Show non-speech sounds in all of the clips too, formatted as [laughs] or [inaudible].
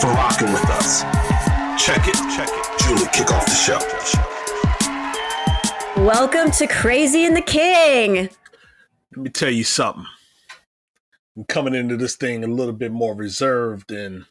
for rocking with us. Check it. Check it. Julie, kick off the show. Welcome to Crazy and the King. Let me tell you something. I'm coming into this thing a little bit more reserved and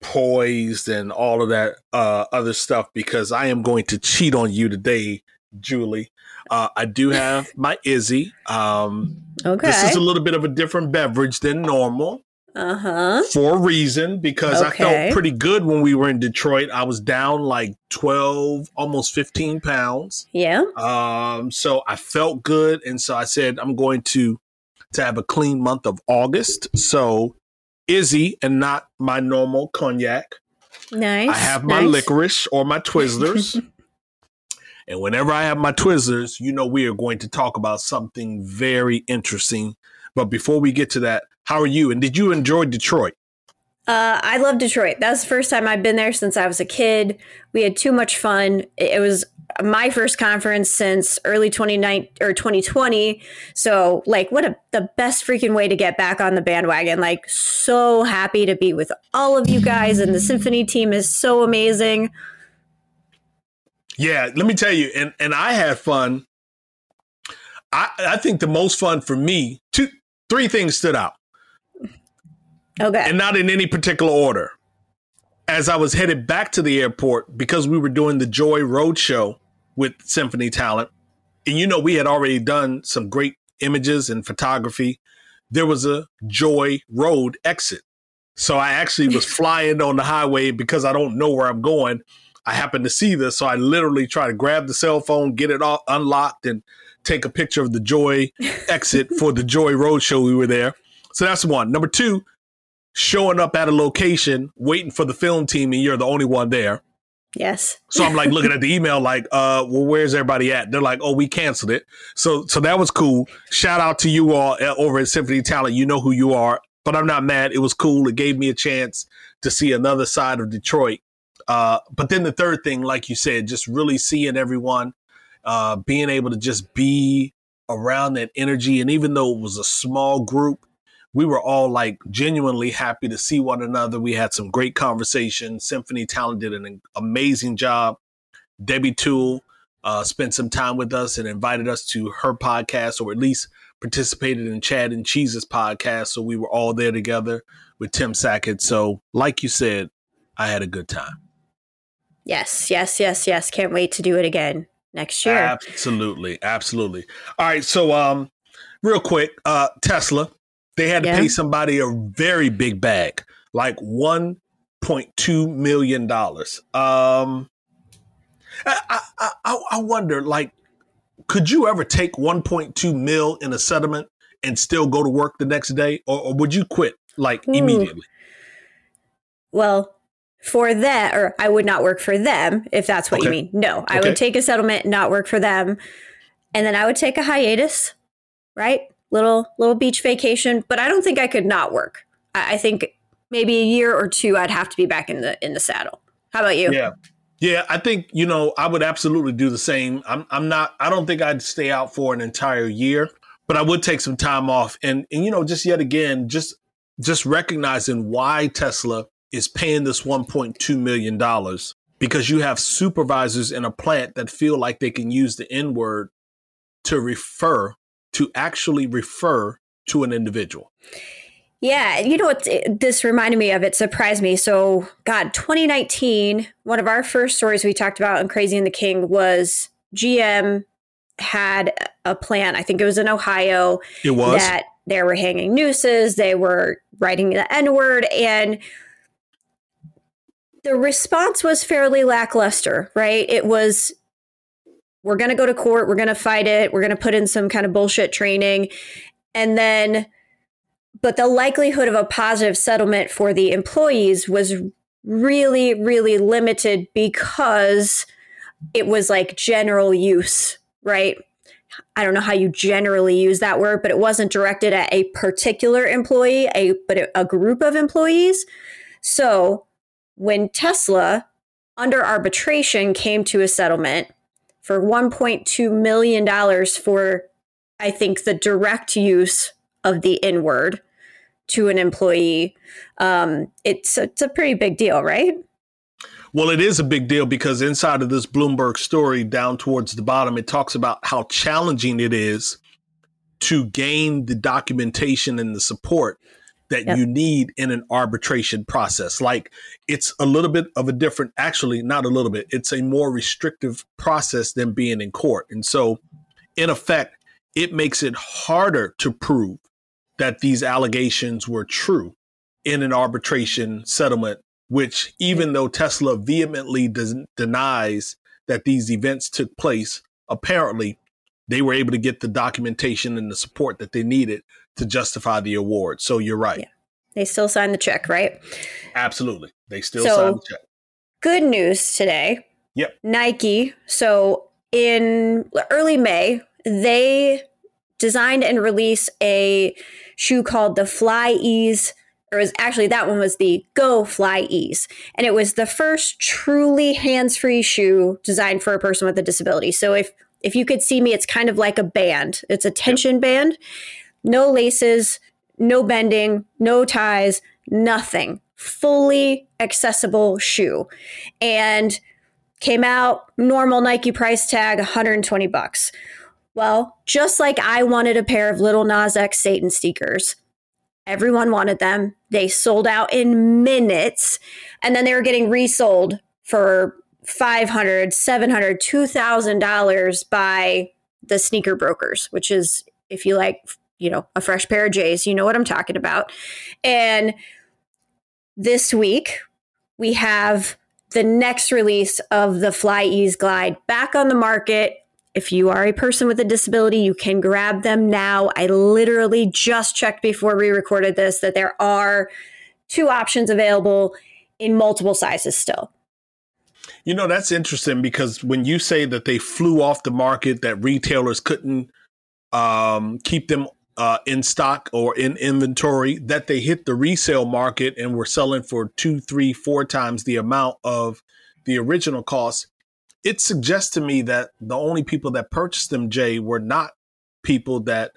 poised and all of that uh, other stuff because I am going to cheat on you today, Julie. Uh, I do have [laughs] my IZZE. Um, Okay. This is a little bit of a different beverage than normal Uh huh. for a reason because I felt pretty good when we were in Detroit. I was down like 12, almost 15 pounds. Yeah. Um, so I felt good, and so I said I'm going to to have a clean month of August. So IZZE and not my normal cognac. Nice. I have my nice. licorice or my Twizzlers. [laughs] and whenever I have my Twizzlers, you know we are going to talk about something very interesting. But before we get to that, how are you? And did you enjoy Detroit? Uh, I love Detroit. That's the first time I've been there since I was a kid. We had too much fun. It was my first conference since early 29 or 2020. So, like, what a the best freaking way to get back on the bandwagon. Like, so happy to be with all of you guys, and the symphony team is so amazing. Yeah, let me tell you, and and I had fun. I I think the most fun for me, two three things stood out. Okay. and not in any particular order. As I was headed back to the airport because we were doing the Joy Road Show with Symphony Talent, and you know we had already done some great images and photography. There was a Joy Road exit, so I actually was [laughs] flying on the highway because I don't know where I'm going. I happened to see this, so I literally try to grab the cell phone, get it all unlocked, and take a picture of the Joy [laughs] exit for the Joy Road Show. We were there, so that's one. Number two, showing up at a location waiting for the film team and you're the only one there. yes. So I'm like looking at the [laughs] email like, uh, well, where's everybody at? They're like, oh, we canceled it. So so that was cool. Shout out to you all uh, over at Symphony Talent. You know who you are, but I'm not mad. It was cool. It gave me a chance to see another side of Detroit. Uh, but then the third thing, like you said, just really seeing everyone, uh, being able to just be around that energy. And even though it was a small group, we were all like genuinely happy to see one another. We had some great conversations. Symphony Talent did an amazing job. Debbie Toole uh, spent some time with us and invited us to her podcast, or at least participated in Chad and Cheese's podcast. So we were all there together with Tim Sackett. So, like you said, I had a good time. Yes. Yes. Yes. Yes. Can't wait to do it again next year. Absolutely, absolutely. All right, so um, real quick, uh, Tesla, they had to Yeah. pay somebody a very big bag, like one point two million dollars. Um, I, I I I wonder, like, could you ever take one point two mil in a settlement and still go to work the next day, or, or would you quit like Ooh. immediately? Well, for that, or I would not work for them if that's what you mean. No, I Okay. would take a settlement, not work for them, and then I would take a hiatus, right? Little little beach vacation, but I don't think I could not work. I, I think maybe a year or two, I'd have to be back in the in the saddle. How about you? Yeah. Yeah, I think, you know, I would absolutely do the same. I'm I'm not I don't think I'd stay out for an entire year, but I would take some time off and and you know, just yet again, just just recognizing why Tesla is paying this 1.2 million dollars because you have supervisors in a plant that feel like they can use the N word to refer to actually refer to an individual. Yeah, you know what this reminded me of? It surprised me. So, God, 2019, one of our first stories we talked about in Crazy and the King was GM had a plant, I think it was in Ohio, It was that they were hanging nooses, they were writing the N word, and the response was fairly lackluster, right? It was, we're going to go to court, we're going to fight it, we're going to put in some kind of bullshit training. And then, but the likelihood of a positive settlement for the employees was really, really limited because it was like general use, right? I don't know how you generally use that word, but it wasn't directed at a particular employee, a but a group of employees. So when Tesla under arbitration came to a settlement for 1.2 million dollars for I think the direct use of the N word to an employee, um, it's it's a pretty big deal, right? Well, it is a big deal because inside of this Bloomberg story, down towards the bottom, it talks about how challenging it is to gain the documentation and the support that yep. you need in an arbitration process. Like it's a little bit of a different, actually, not a little bit, it's a more restrictive process than being in court. And so, in effect, it makes it harder to prove that these allegations were true in an arbitration settlement which even though Tesla vehemently denies that these events took place, apparently they were able to get the documentation and the support that they needed to justify the award. So you're right. Yeah. They still signed the check, right? Absolutely. They still so, signed the check. Good news today. Yep. Nike. So in early May, they designed and released a shoe called the FlyEase or was actually that one was the Go FlyEase. And it was the first truly hands-free shoe designed for a person with a disability. So if if you could see me, it's kind of like a band. It's a tension yep. band, no laces, no bending, no ties, nothing. Fully accessible shoe. And came out normal Nike price tag 120 bucks. Well, just like I wanted a pair of Lil Nas X Satan sneakers, Everyone wanted them. They sold out in minutes. And then they were getting resold for $500, $700, $2,000 by the sneaker brokers, which is, if you like, you know, a fresh pair of J's, you know what I'm talking about. And this week, we have the next release of the FlyEase Glide back on the market if you are a person with a disability, you can grab them now. I literally just checked before we recorded this that there are two options available in multiple sizes still. You know, that's interesting because when you say that they flew off the market, that retailers couldn't um, keep them uh, in stock or in inventory, that they hit the resale market and were selling for two, three, four times the amount of the original cost it suggests to me that the only people that purchased them, Jay, were not people that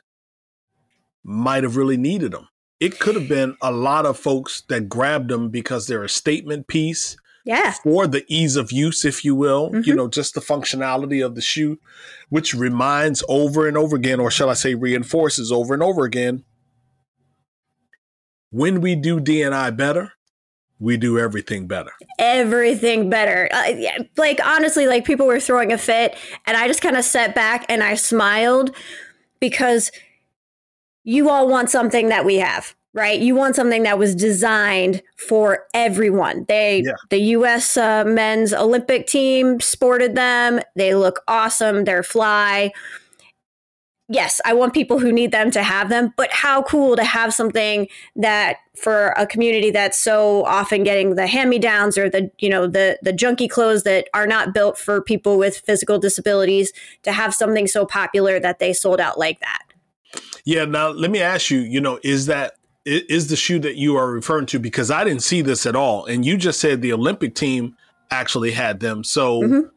might have really needed them. It could have been a lot of folks that grabbed them because they're a statement piece. Yeah. For the ease of use, if you will, mm-hmm. you know, just the functionality of the shoe, which reminds over and over again, or shall I say, reinforces over and over again. When we do DNI better, we do everything better. Everything better. Uh, yeah, like honestly, like people were throwing a fit, and I just kind of sat back and I smiled because you all want something that we have, right? You want something that was designed for everyone. They, yeah. the U.S. Uh, men's Olympic team sported them. They look awesome. They're fly yes, I want people who need them to have them, but how cool to have something that for a community that's so often getting the hand-me-downs or the, you know, the the junky clothes that are not built for people with physical disabilities to have something so popular that they sold out like that. Yeah, now let me ask you, you know, is that is the shoe that you are referring to because I didn't see this at all and you just said the Olympic team actually had them. So mm-hmm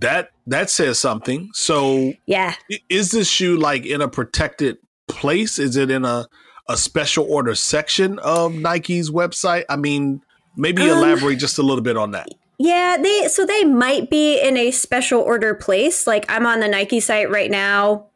that that says something. So yeah, is this shoe like in a protected place? Is it in a a special order section of Nike's website? I mean, maybe um, elaborate just a little bit on that. Yeah, they so they might be in a special order place. Like I'm on the Nike site right now.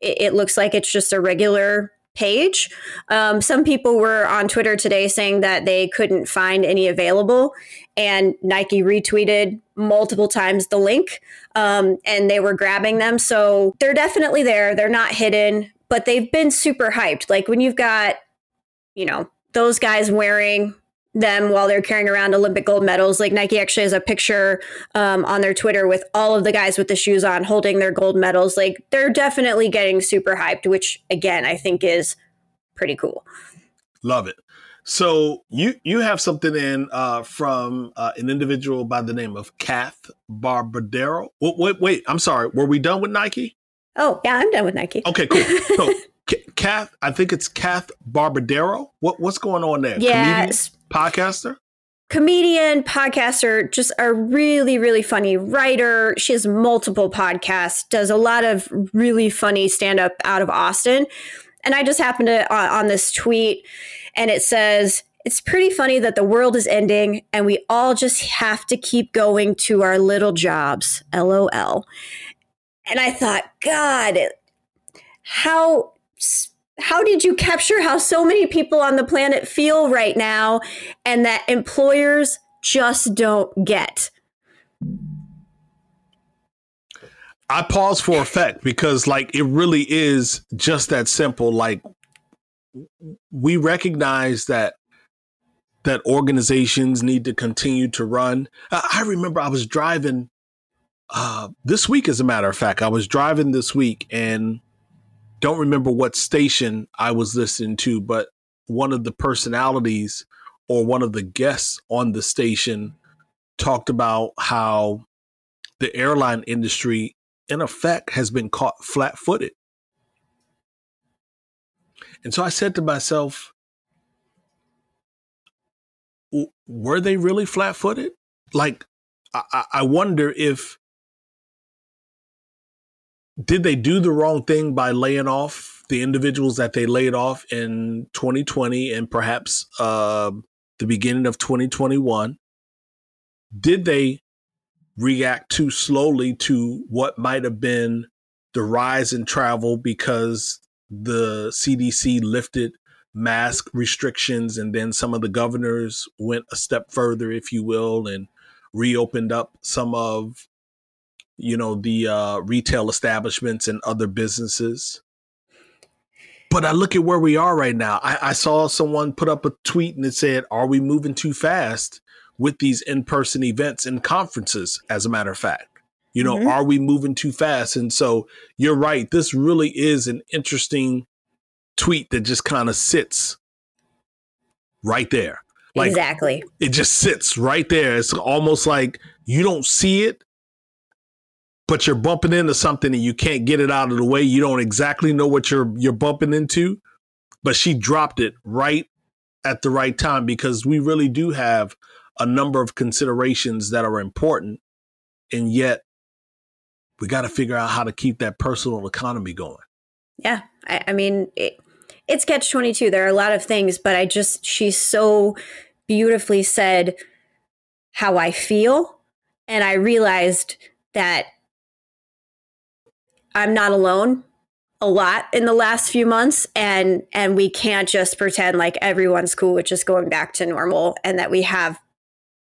It, it looks like it's just a regular page. Um, some people were on Twitter today saying that they couldn't find any available, and Nike retweeted multiple times the link, um, and they were grabbing them. So they're definitely there. They're not hidden, but they've been super hyped. Like when you've got, you know, those guys wearing them while they're carrying around Olympic gold medals. Like Nike actually has a picture um, on their Twitter with all of the guys with the shoes on holding their gold medals. Like they're definitely getting super hyped, which again, I think is pretty cool. Love it. So you you have something in uh, from uh, an individual by the name of Kath Barbadoro. Wait, wait, wait, I'm sorry. Were we done with Nike? Oh yeah, I'm done with Nike. Okay, cool. So [laughs] Kath, I think it's Kath Barbadoro. What what's going on there? Yes, Comedian, podcaster comedian, podcaster, just a really, really funny writer. She has multiple podcasts, does a lot of really funny stand up out of Austin. And I just happened to uh, on this tweet, and it says, it's pretty funny that the world is ending and we all just have to keep going to our little jobs. LOL. And I thought, God, how how did you capture how so many people on the planet feel right now and that employers just don't get? I pause for effect because, like, it really is just that simple. Like, we recognize that that organizations need to continue to run. I remember I was driving uh, this week, as a matter of fact, I was driving this week and don't remember what station I was listening to, but one of the personalities or one of the guests on the station talked about how the airline industry, in effect, has been caught flat footed. And so I said to myself, were they really flat footed? Like, I, I wonder if did they do the wrong thing by laying off the individuals that they laid off in 2020 and perhaps uh, the beginning of 2021? Did they react too slowly to what might have been the rise in travel because the CDC lifted mask restrictions and then some of the governors went a step further, if you will, and reopened up some of you know, the uh, retail establishments and other businesses. But I look at where we are right now. I, I saw someone put up a tweet and it said, Are we moving too fast with these in person events and conferences, as a matter of fact? You know, mm-hmm. are we moving too fast? And so you're right. This really is an interesting tweet that just kind of sits right there. Like, exactly. It just sits right there. It's almost like you don't see it but you're bumping into something and you can't get it out of the way. You don't exactly know what you're you're bumping into, but she dropped it right at the right time because we really do have a number of considerations that are important, and yet we got to figure out how to keep that personal economy going. Yeah, I, I mean, it, it's catch twenty two. There are a lot of things, but I just she so beautifully said how I feel, and I realized that I'm not alone a lot in the last few months and and we can't just pretend like everyone's cool with just going back to normal and that we have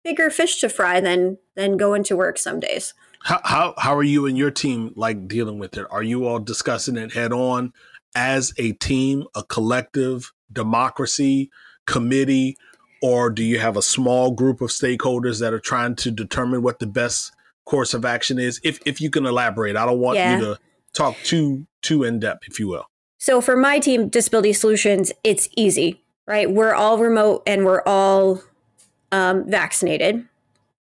bigger fish to fry than than going to work some days. How how how are you and your team like dealing with it? Are you all discussing it head on as a team, a collective, democracy, committee, or do you have a small group of stakeholders that are trying to determine what the best course of action is? If if you can elaborate, I don't want yeah. you to talk too too in depth, if you will. So for my team, Disability Solutions, it's easy, right? We're all remote and we're all um, vaccinated.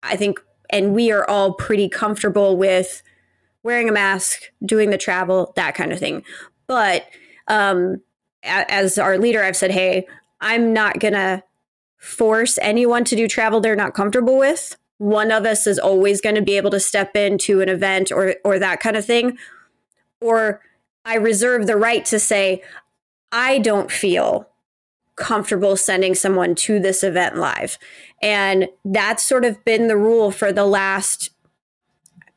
I think, and we are all pretty comfortable with wearing a mask, doing the travel, that kind of thing. But um, as our leader, I've said, hey, I'm not gonna force anyone to do travel they're not comfortable with. One of us is always going to be able to step into an event or or that kind of thing or I reserve the right to say, I don't feel comfortable sending someone to this event live. And that's sort of been the rule for the last,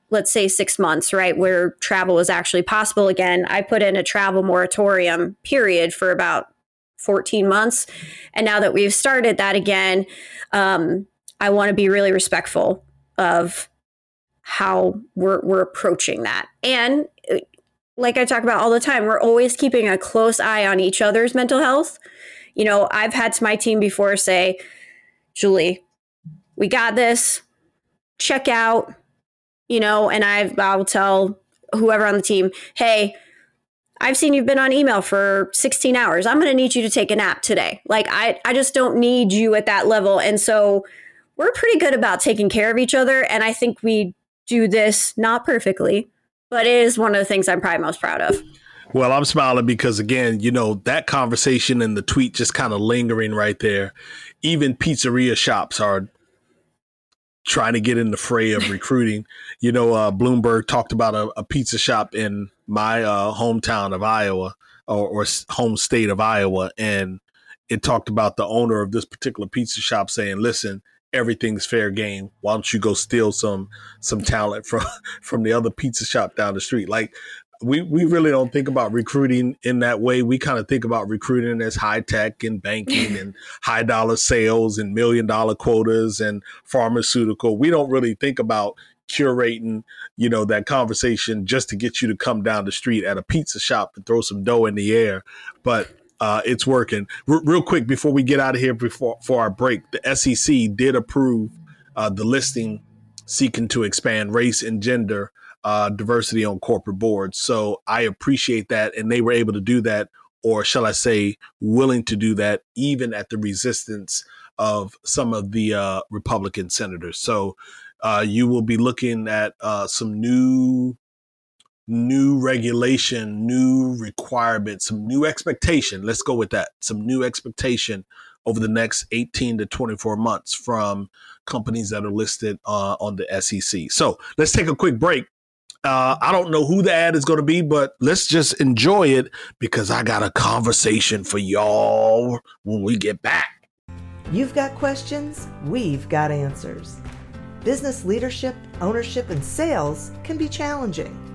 let's say, six months, right? Where travel is actually possible again. I put in a travel moratorium period for about 14 months. And now that we've started that again, um, I want to be really respectful of how we're, we're approaching that. And like I talk about all the time, we're always keeping a close eye on each other's mental health. You know, I've had to my team before say, Julie, we got this, check out, you know, and I've, I'll tell whoever on the team, hey, I've seen you've been on email for 16 hours. I'm going to need you to take a nap today. Like I I just don't need you at that level. And so we're pretty good about taking care of each other and I think we do this not perfectly, but it is one of the things I'm probably most proud of. Well, I'm smiling because again, you know, that conversation and the tweet just kind of lingering right there. Even pizzeria shops are trying to get in the fray of recruiting. [laughs] you know, uh, Bloomberg talked about a, a, pizza shop in my uh, hometown of Iowa or, or, home state of Iowa, and it talked about the owner of this particular pizza shop saying, "Listen, everything's fair game. Why don't you go steal some some talent from [laughs] from the other pizza shop down the street?" Like we we really don't think about recruiting in that way. We kind of think about recruiting as high tech and banking [laughs] and high dollar sales and million dollar quotas and pharmaceutical. We don't really think about curating, you know, that conversation just to get you to come down the street at a pizza shop and throw some dough in the air. But uh, it's working. R- real quick before we get out of here, before for our break, the SEC did approve uh, the listing seeking to expand race and gender uh, diversity on corporate boards. So I appreciate that. And they were able to do that, or shall I say, willing to do that, even at the resistance of some of the uh, Republican senators. So uh, you will be looking at uh, some new new regulation, new requirements, some new expectation. Let's go with that. Some new expectation over the next 18 to 24 months from companies that are listed uh, on the SEC. So let's take a quick break. Uh, I don't know who the ad is going to be, but let's just enjoy it because I got a conversation for y'all when we get back. You've got questions, we've got answers. Business leadership, ownership, and sales can be challenging.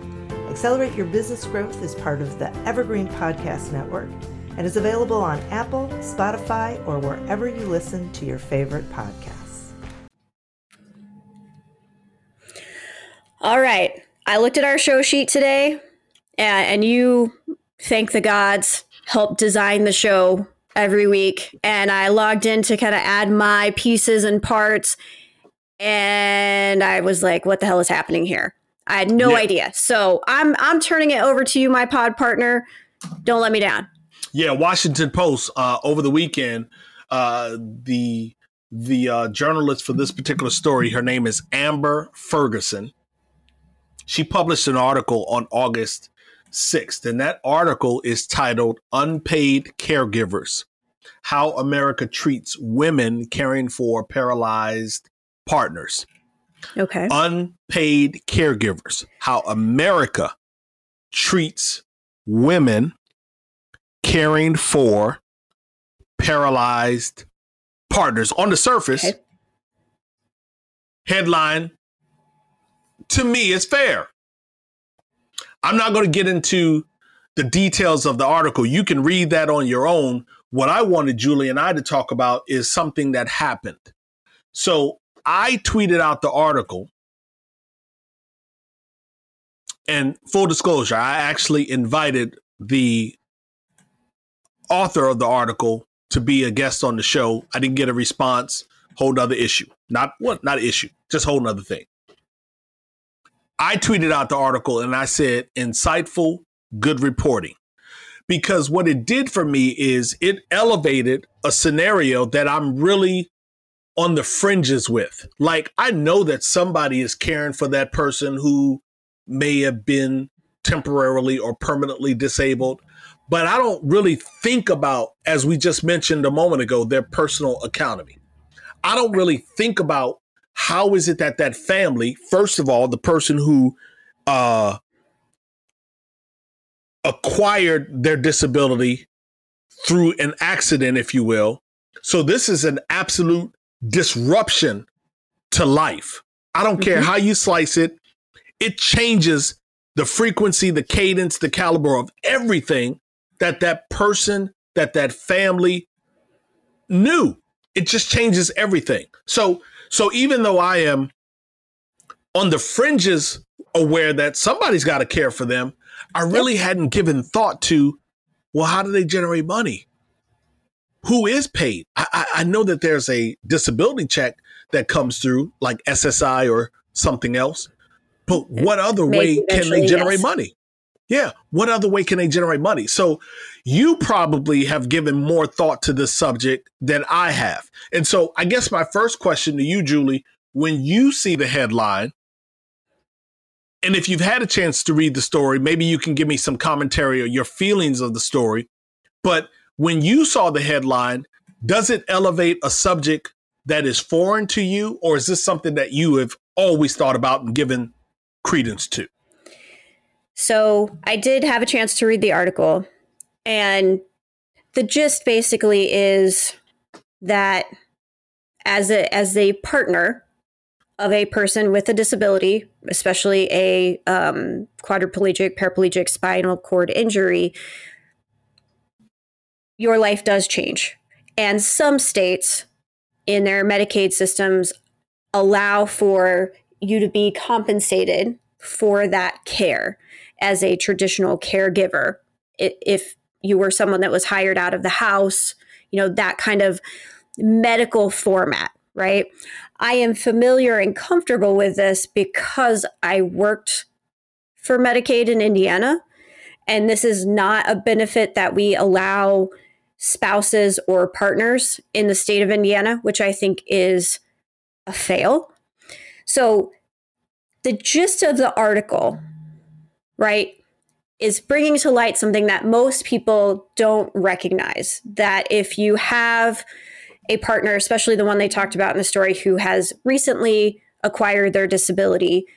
Accelerate Your Business Growth is part of the Evergreen Podcast Network and is available on Apple, Spotify, or wherever you listen to your favorite podcasts. All right. I looked at our show sheet today, and, you, thank the gods, help design the show every week. And I logged in to kind of add my pieces and parts. And I was like, what the hell is happening here? I had no yeah. idea. So I'm I'm turning it over to you, my pod partner. Don't let me down. Yeah, Washington Post uh, over the weekend. Uh, the the uh, journalist for this particular story, her name is Amber Ferguson she published an article on August 6th, and that article is titled Unpaid Caregivers How America Treats Women Caring for Paralyzed Partners. Okay. Unpaid caregivers. How America treats women caring for paralyzed partners. On the surface, okay. headline to me is fair. I'm not going to get into the details of the article. You can read that on your own. What I wanted Julie and I to talk about is something that happened. So I tweeted out the article. And full disclosure, I actually invited the author of the article to be a guest on the show. I didn't get a response. Whole other issue. Not what? Not an issue. Just whole other thing. I tweeted out the article and I said, insightful, good reporting. Because what it did for me is it elevated a scenario that I'm really on the fringes with. Like, I know that somebody is caring for that person who may have been temporarily or permanently disabled, but I don't really think about, as we just mentioned a moment ago, their personal economy. I don't really think about how is it that that family, first of all, the person who uh, acquired their disability through an accident, if you will. So this is an absolute disruption to life. I don't mm-hmm. care how you slice it, it changes the frequency, the cadence, the caliber of everything that that person, that that family knew. It just changes everything. So, so even though I am on the fringes aware that somebody's got to care for them, I really yep. hadn't given thought to, well, how do they generate money? Who is paid? I, I know that there's a disability check that comes through, like SSI or something else. But what other Maybe way can they generate yes. money? Yeah, what other way can they generate money? So you probably have given more thought to this subject than I have. And so I guess my first question to you, Julie, when you see the headline, and if you've had a chance to read the story, maybe you can give me some commentary or your feelings of the story. But when you saw the headline, does it elevate a subject that is foreign to you, or is this something that you have always thought about and given credence to? So I did have a chance to read the article, and the gist basically is that as a as a partner of a person with a disability, especially a um, quadriplegic, paraplegic spinal cord injury, your life does change. And some states in their Medicaid systems allow for you to be compensated for that care as a traditional caregiver. If you were someone that was hired out of the house, you know, that kind of medical format, right? I am familiar and comfortable with this because I worked for Medicaid in Indiana. And this is not a benefit that we allow spouses or partners in the state of Indiana, which I think is a fail. So, the gist of the article, right, is bringing to light something that most people don't recognize that if you have a partner, especially the one they talked about in the story, who has recently acquired their disability,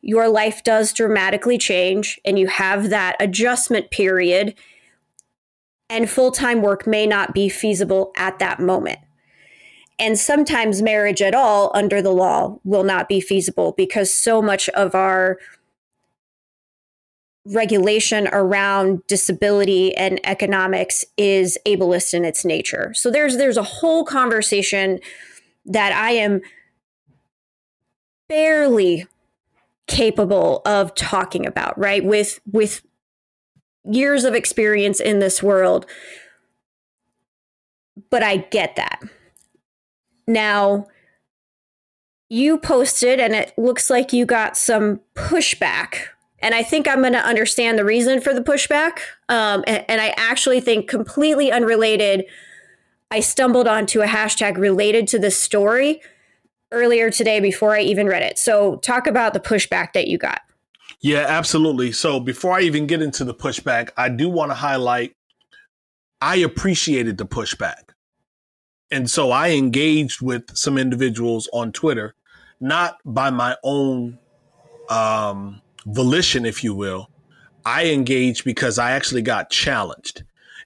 your life does dramatically change and you have that adjustment period and full time work may not be feasible at that moment. And sometimes marriage at all under the law will not be feasible because so much of our regulation around disability and economics is ableist in its nature. So there's there's a whole conversation that I am barely capable of talking about, right? With with years of experience in this world. But I get that. Now, you posted, and it looks like you got some pushback. And I think I'm going to understand the reason for the pushback. Um, and, and I actually think, completely unrelated, I stumbled onto a hashtag related to this story earlier today before I even read it. So, talk about the pushback that you got. Yeah, absolutely. So before I even get into the pushback, I do want to highlight I appreciated the pushback. And so I engaged with some individuals on Twitter, not by my own um, volition, if you will. I engaged because I actually got challenged.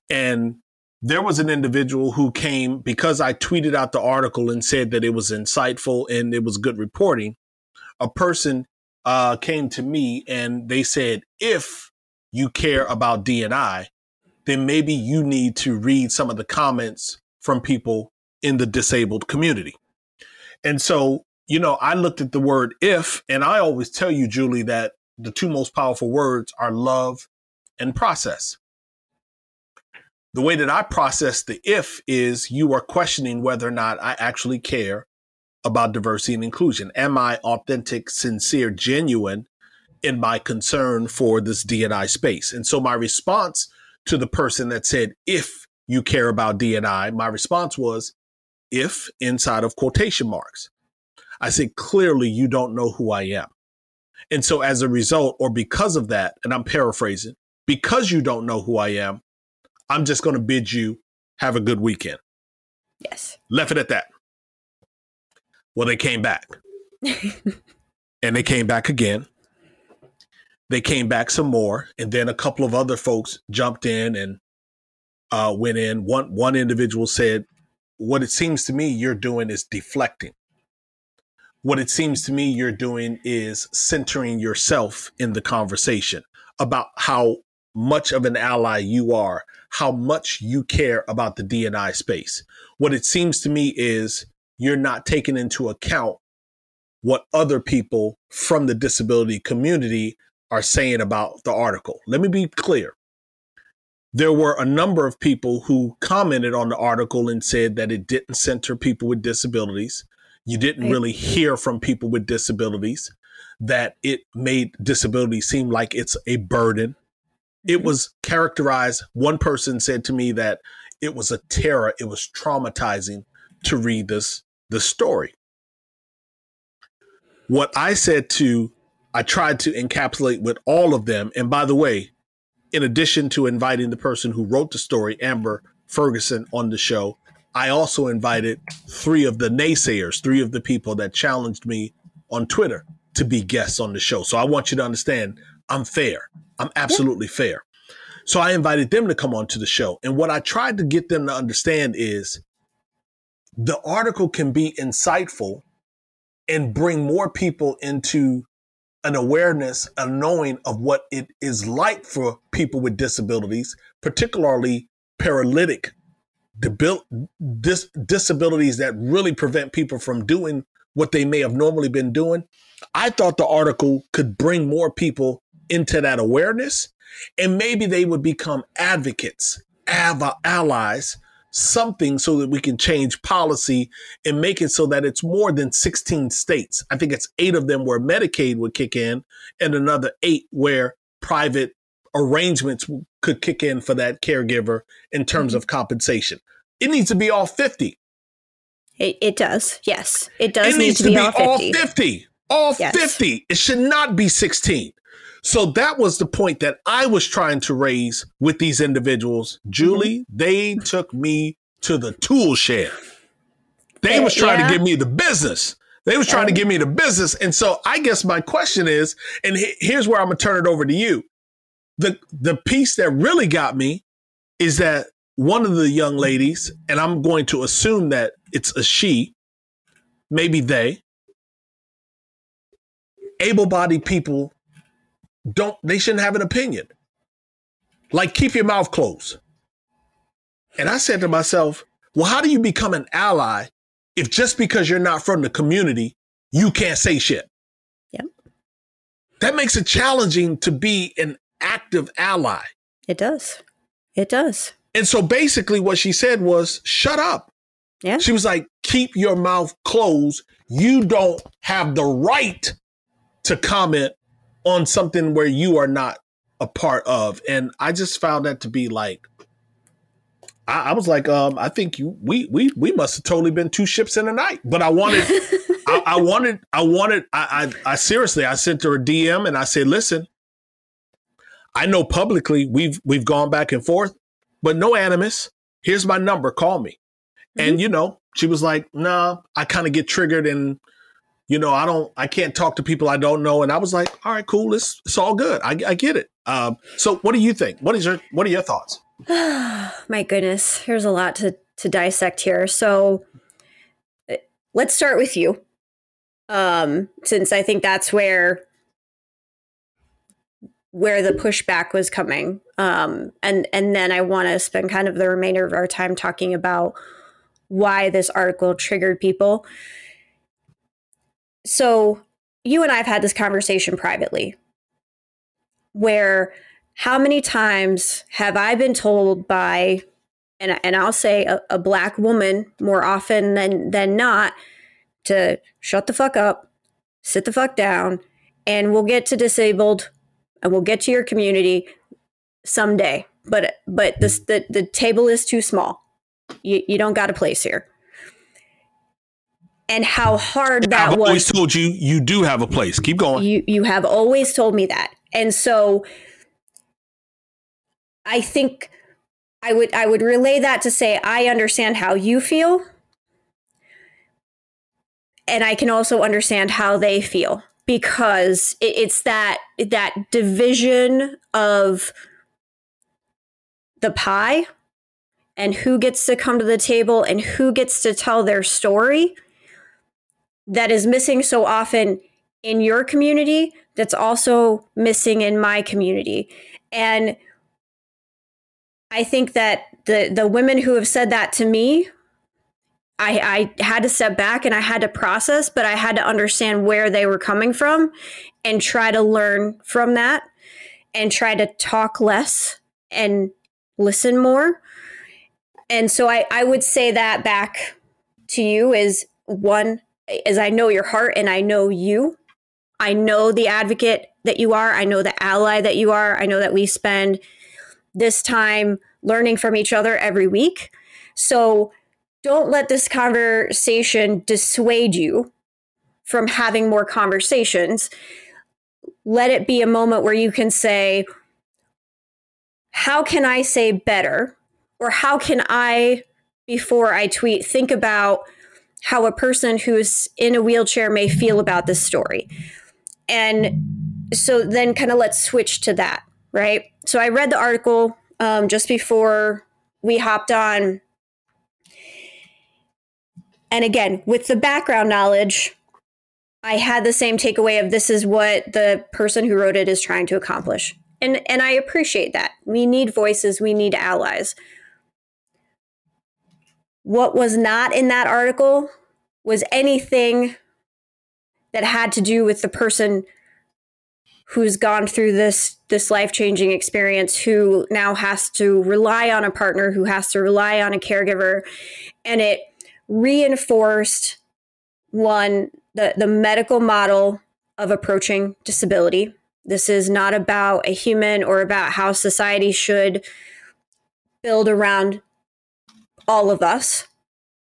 And there was an individual who came because I tweeted out the article and said that it was insightful and it was good reporting. A person uh, came to me and they said, if you care about DNI, then maybe you need to read some of the comments from people in the disabled community. And so, you know, I looked at the word if, and I always tell you, Julie, that the two most powerful words are love and process. The way that I process the if is you are questioning whether or not I actually care about diversity and inclusion? Am I authentic, sincere, genuine in my concern for this DNI space? And so my response to the person that said, if you care about DNI, my response was, if inside of quotation marks. I said, clearly you don't know who I am. And so as a result, or because of that, and I'm paraphrasing, because you don't know who I am, I'm just going to bid you have a good weekend. Yes. Left it at that. Well, they came back. [laughs] and they came back again. They came back some more. And then a couple of other folks jumped in and uh, went in. One one individual said, What it seems to me you're doing is deflecting. What it seems to me you're doing is centering yourself in the conversation about how much of an ally you are, how much you care about the DNI space. What it seems to me is you're not taking into account what other people from the disability community are saying about the article. Let me be clear. There were a number of people who commented on the article and said that it didn't center people with disabilities. You didn't really hear from people with disabilities, that it made disability seem like it's a burden. It mm-hmm. was characterized, one person said to me that it was a terror, it was traumatizing to read this the story. What I said to I tried to encapsulate with all of them. And by the way, in addition to inviting the person who wrote the story, Amber Ferguson, on the show, I also invited three of the naysayers, three of the people that challenged me on Twitter to be guests on the show. So I want you to understand I'm fair. I'm absolutely yeah. fair. So I invited them to come on to the show. And what I tried to get them to understand is the article can be insightful and bring more people into an awareness, a knowing of what it is like for people with disabilities, particularly paralytic debil- dis- disabilities that really prevent people from doing what they may have normally been doing. I thought the article could bring more people into that awareness and maybe they would become advocates, av- allies something so that we can change policy and make it so that it's more than 16 states. I think it's eight of them where Medicaid would kick in and another eight where private arrangements could kick in for that caregiver in terms mm-hmm. of compensation. It needs to be all 50. It, it does. Yes. It does it need needs to be, be all 50. All 50. All yes. 50. It should not be 16. So that was the point that I was trying to raise with these individuals. Julie, mm-hmm. they took me to the tool shed. They was trying yeah. to give me the business. They was trying to give me the business. And so I guess my question is, and here's where I'm gonna turn it over to you. The the piece that really got me is that one of the young ladies, and I'm going to assume that it's a she, maybe they, able-bodied people don't they shouldn't have an opinion. Like keep your mouth closed. And I said to myself, well, how do you become an ally if just because you're not from the community, you can't say shit? Yep. That makes it challenging to be an active ally. It does. It does. And so basically what she said was, shut up. Yeah. She was like, keep your mouth closed. You don't have the right to comment on something where you are not a part of. And I just found that to be like, I, I was like, um, I think you, we, we, we must have totally been two ships in a night. But I wanted, I, I, [laughs] wanted, I wanted, I, I, I seriously, I sent her a DM and I said, listen, I know publicly we've we've gone back and forth, but no animus. Here's my number. Call me. Mm-hmm. And you know, she was like, "Nah, I kind of get triggered and you know, I don't, I can't talk to people I don't know. And I was like, all right, cool. It's, it's all good. I, I get it. Um, so what do you think? What is your, what are your thoughts? [sighs] My goodness, there's a lot to, to dissect here. So uh, let's start with you. Um, since I think that's where, where the pushback was coming. Um, and, and then I want to spend kind of the remainder of our time talking about why this article triggered people so you and I have had this conversation privately where how many times have I been told by and, and I'll say a, a black woman more often than than not to shut the fuck up, sit the fuck down, and we'll get to disabled and we'll get to your community someday. But but this the, the table is too small. You, you don't got a place here and how hard that was. I've always told you you do have a place. Keep going. You you have always told me that. And so I think I would I would relay that to say I understand how you feel. And I can also understand how they feel because it, it's that that division of the pie and who gets to come to the table and who gets to tell their story that is missing so often in your community that's also missing in my community. And I think that the the women who have said that to me, I, I had to step back and I had to process, but I had to understand where they were coming from and try to learn from that and try to talk less and listen more. And so I, I would say that back to you is one, is I know your heart and I know you. I know the advocate that you are. I know the ally that you are. I know that we spend this time learning from each other every week. So don't let this conversation dissuade you from having more conversations. Let it be a moment where you can say, How can I say better? Or how can I, before I tweet, think about how a person who's in a wheelchair may feel about this story? And so then kind of let's switch to that, right? So I read the article um, just before we hopped on. And again, with the background knowledge, I had the same takeaway of this is what the person who wrote it is trying to accomplish. And and I appreciate that. We need voices, we need allies. What was not in that article was anything that had to do with the person who's gone through this this life-changing experience who now has to rely on a partner who has to rely on a caregiver. And it reinforced one the the medical model of approaching disability. This is not about a human or about how society should build around all of us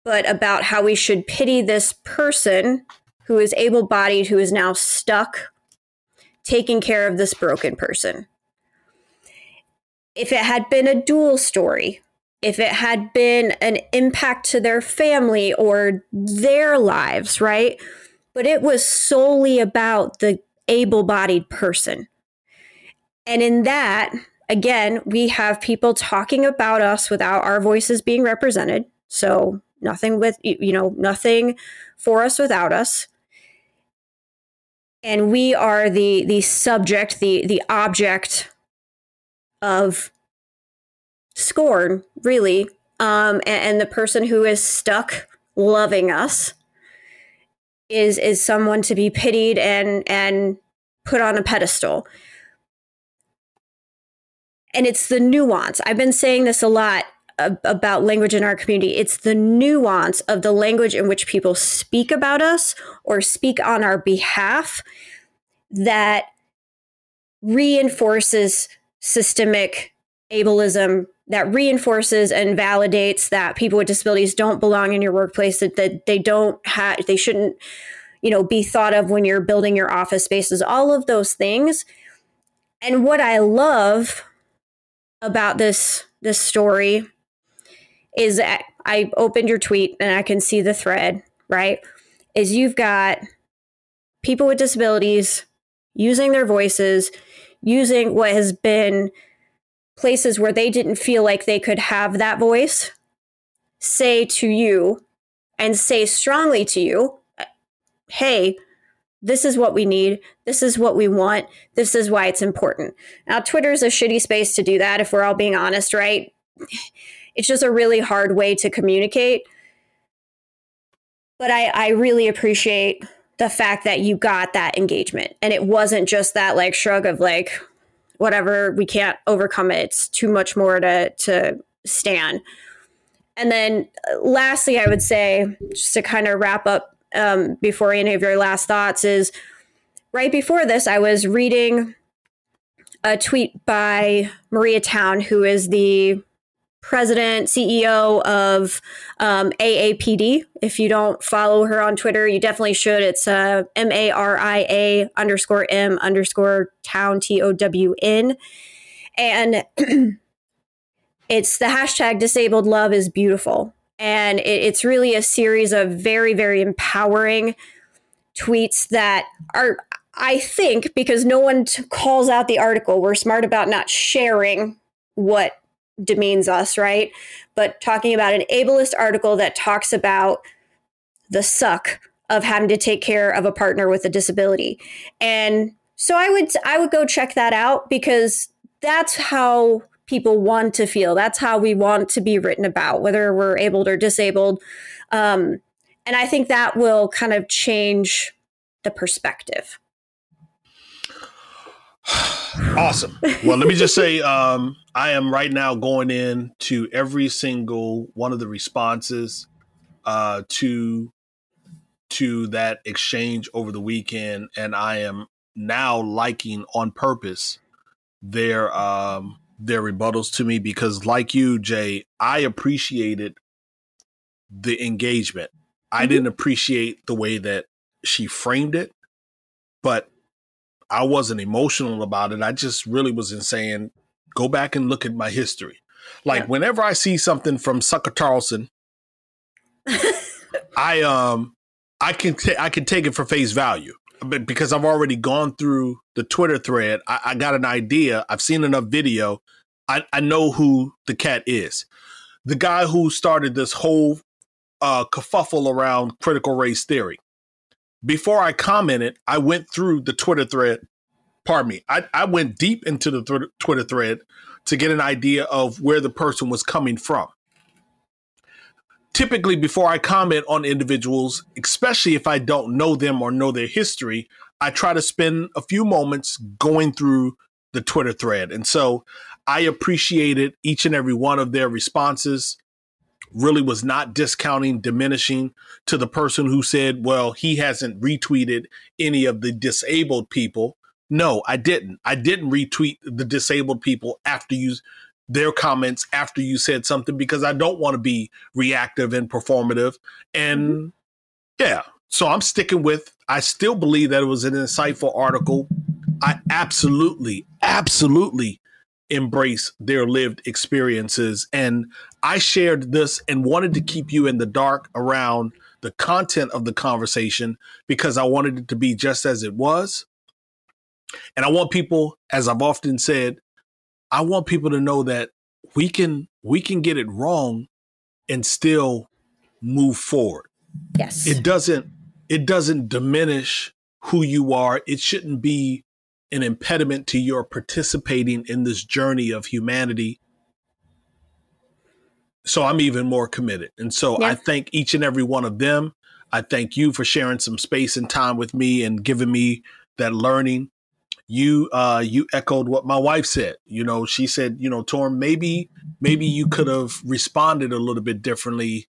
but about how we should pity this person who is able-bodied who is now stuck taking care of this broken person. If it had been a dual story, if it had been an impact to their family or their lives, right? But it was solely about the able bodied person. And in that, again, we have people talking about us without our voices being represented. So nothing with, you know, nothing for us without us and we are the the subject the the object of scorn really um and, and the person who is stuck loving us is is someone to be pitied and and put on a pedestal and it's the nuance i've been saying this a lot about language in our community. It's the nuance of the language in which people speak about us or speak on our behalf that reinforces systemic ableism that reinforces and validates that people with disabilities don't belong in your workplace that, that they don't have they shouldn't you know be thought of when you're building your office spaces all of those things and what i love about this this story is that I opened your tweet and I can see the thread, right? Is you've got people with disabilities using their voices, using what has been places where they didn't feel like they could have that voice, say to you and say strongly to you, hey, this is what we need. This is what we want. This is why it's important. Now, Twitter's a shitty space to do that if we're all being honest, right? [sighs] it's just a really hard way to communicate. But I, I really appreciate the fact that you got that engagement and it wasn't just that like shrug of like whatever we can't overcome it it's too much more to to stand and then uh, lastly i would say just to kind of wrap up um, before any of your last thoughts is right before this i was reading a tweet by maria town who is the president, CEO of um, AAPD. If you don't follow her on Twitter, you definitely should. It's uh, M A R I A underscore M underscore town, T O W N. And [clears throat] it's the hashtag disabled love is beautiful. And it, it's really a series of very, very empowering tweets that are, I think, because no one t- calls out the article, we're smart about not sharing what demeans us, right? But talking about an ableist article that talks about the suck of having to take care of a partner with a disability. And so I would I would go check that out because that's how people want to feel. That's how we want to be written about, whether we're able or disabled. Um, and I think that will kind of change the perspective. awesome. Well, let me just say, [laughs] um, I am right now going in to every single one of the responses uh, to to that exchange over the weekend, and I am now liking on purpose their um, their rebuttals to me because, like you, Jay, I appreciated the engagement. I mm-hmm. didn't appreciate the way that she framed it, but I wasn't emotional about it. I just really was in saying, go back and look at my history. Like yeah. whenever I see something from Sucker Tarlson, [laughs] I um I can t- I can take it for face value, but because I've already gone through the Twitter thread, I, I got an idea. I've seen enough video. I, I know who the cat is. The guy who started this whole uh, kerfuffle around critical race theory before I commented, I went through the Twitter thread. Pardon me. I, I went deep into the th- Twitter thread to get an idea of where the person was coming from. Typically, before I comment on individuals, especially if I don't know them or know their history, I try to spend a few moments going through the Twitter thread. And so I appreciated each and every one of their responses really was not discounting, diminishing to the person who said, well, he hasn't retweeted any of the disabled people. No, I didn't. I didn't retweet the disabled people after you their comments after you said something because I don't want to be reactive and performative. And mm-hmm. yeah, so I'm sticking with I still believe that it was an insightful article. I absolutely, absolutely embrace their lived experiences. And I shared this and wanted to keep you in the dark around the content of the conversation because I wanted it to be just as it was. And I want people, as I've often said, I want people to know that we can we can get it wrong and still move forward. Yes. It doesn't it doesn't diminish who you are. It shouldn't be an impediment to your participating in this journey of humanity. So I'm even more committed. And so yeah. I thank each and every one of them. I thank you for sharing some space and time with me and giving me that learning. You uh you echoed what my wife said. You know, she said, you know, Torm, maybe maybe you could have responded a little bit differently,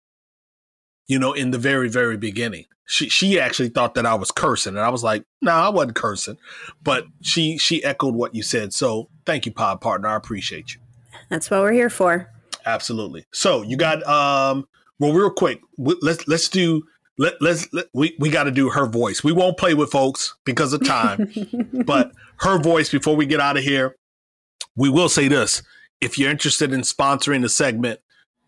you know, in the very, very beginning she she actually thought that I was cursing, and I was like, "No, nah, I wasn't cursing," but she she echoed what you said. So thank you, pod partner. I appreciate you. That's what we're here for. Absolutely. So you got um. Well, real quick, let's let's do let let's let, we we got to do her voice. We won't play with folks because of time, [laughs] but her voice before we get out of here. We will say this: if you're interested in sponsoring the segment,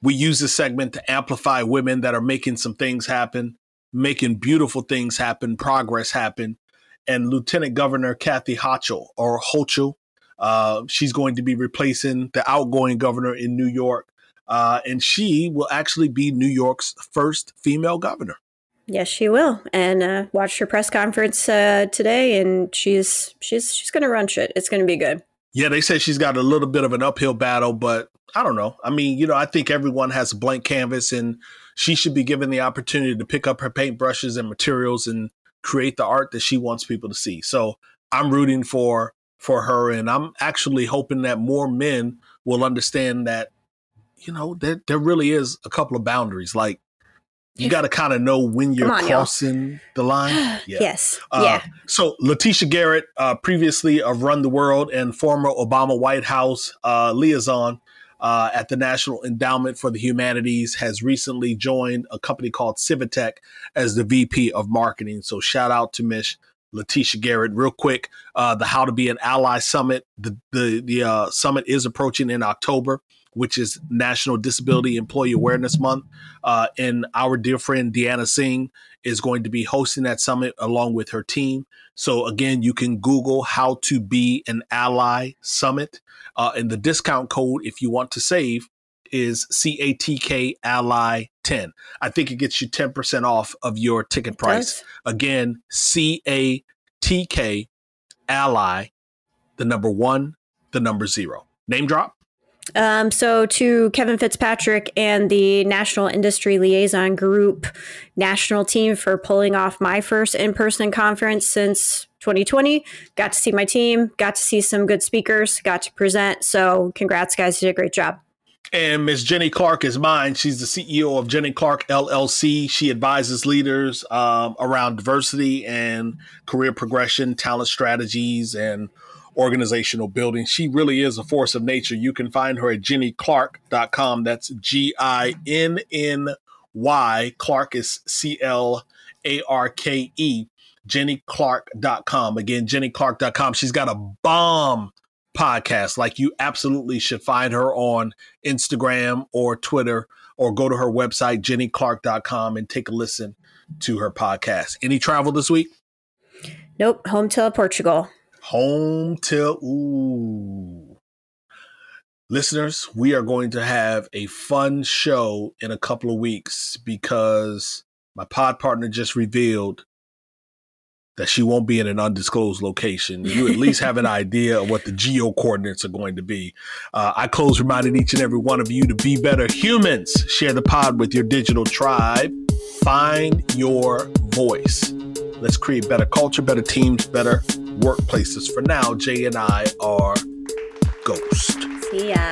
we use this segment to amplify women that are making some things happen making beautiful things happen, progress happen. And Lieutenant Governor Kathy Hochul or Hochul, uh, she's going to be replacing the outgoing governor in New York. Uh, and she will actually be New York's first female governor. Yes, she will. And uh, watched her press conference uh, today, and she's she's she's going to run shit. It's going to be good. Yeah, they said she's got a little bit of an uphill battle, but I don't know. I mean, you know, I think everyone has a blank canvas, and she should be given the opportunity to pick up her paintbrushes and materials and create the art that she wants people to see. So I'm rooting for for her, and I'm actually hoping that more men will understand that, you know, that there really is a couple of boundaries. Like you got to kind of know when you're on, crossing y'all. the line. [gasps] Yeah. yes. Uh, yeah. So Letitia Garrett, uh, previously of Run the World and former Obama White House uh, liaison, uh, at the National Endowment for the Humanities has recently joined a company called Civitech as the VP of Marketing. So shout out to Miss Letitia Garrett. Real quick, uh, the How to Be an Ally Summit. The the the uh, summit is approaching in October, which is National Disability Employee Awareness Month. Uh, and our dear friend Deanna Singh is going to be hosting that summit along with her team. So again, you can Google how to be an ally summit. Uh, and the discount code, if you want to save, is CATK Ally 10. I think it gets you 10% off of your ticket price. Again, CATK Ally, the number one, the number zero. Name drop? Um, so, to Kevin Fitzpatrick and the National Industry Liaison Group national team for pulling off my first in person conference since 2020. Got to see my team, got to see some good speakers, got to present. So, congrats, guys. You did a great job. And Miss Ginny Clarke is mine. She's the CEO of Ginny Clarke LLC. She advises leaders um, around diversity and career progression, talent strategies, and organizational building. She really is a force of nature. You can find her at ginnyclarke.com. That's G I N N Y. Clark is C L A R K E. GinnyClarke.com. Again, GinnyClarke.com. She's got a bomb podcast. Like you absolutely should find her on Instagram or Twitter or go to her website, GinnyClarke.com, and take a listen to her podcast. Any travel this week? Nope. Home to Portugal. Home till ooh. Listeners, we are going to have a fun show in a couple of weeks because my pod partner just revealed that she won't be in an undisclosed location. You at least have an idea of what the geo coordinates are going to be. Uh, I close reminding each and every one of you to be better humans. Share the pod with your digital tribe. Find your voice. Let's create better culture, better teams, better workplaces. For now, Jay and I are Ghost. See ya.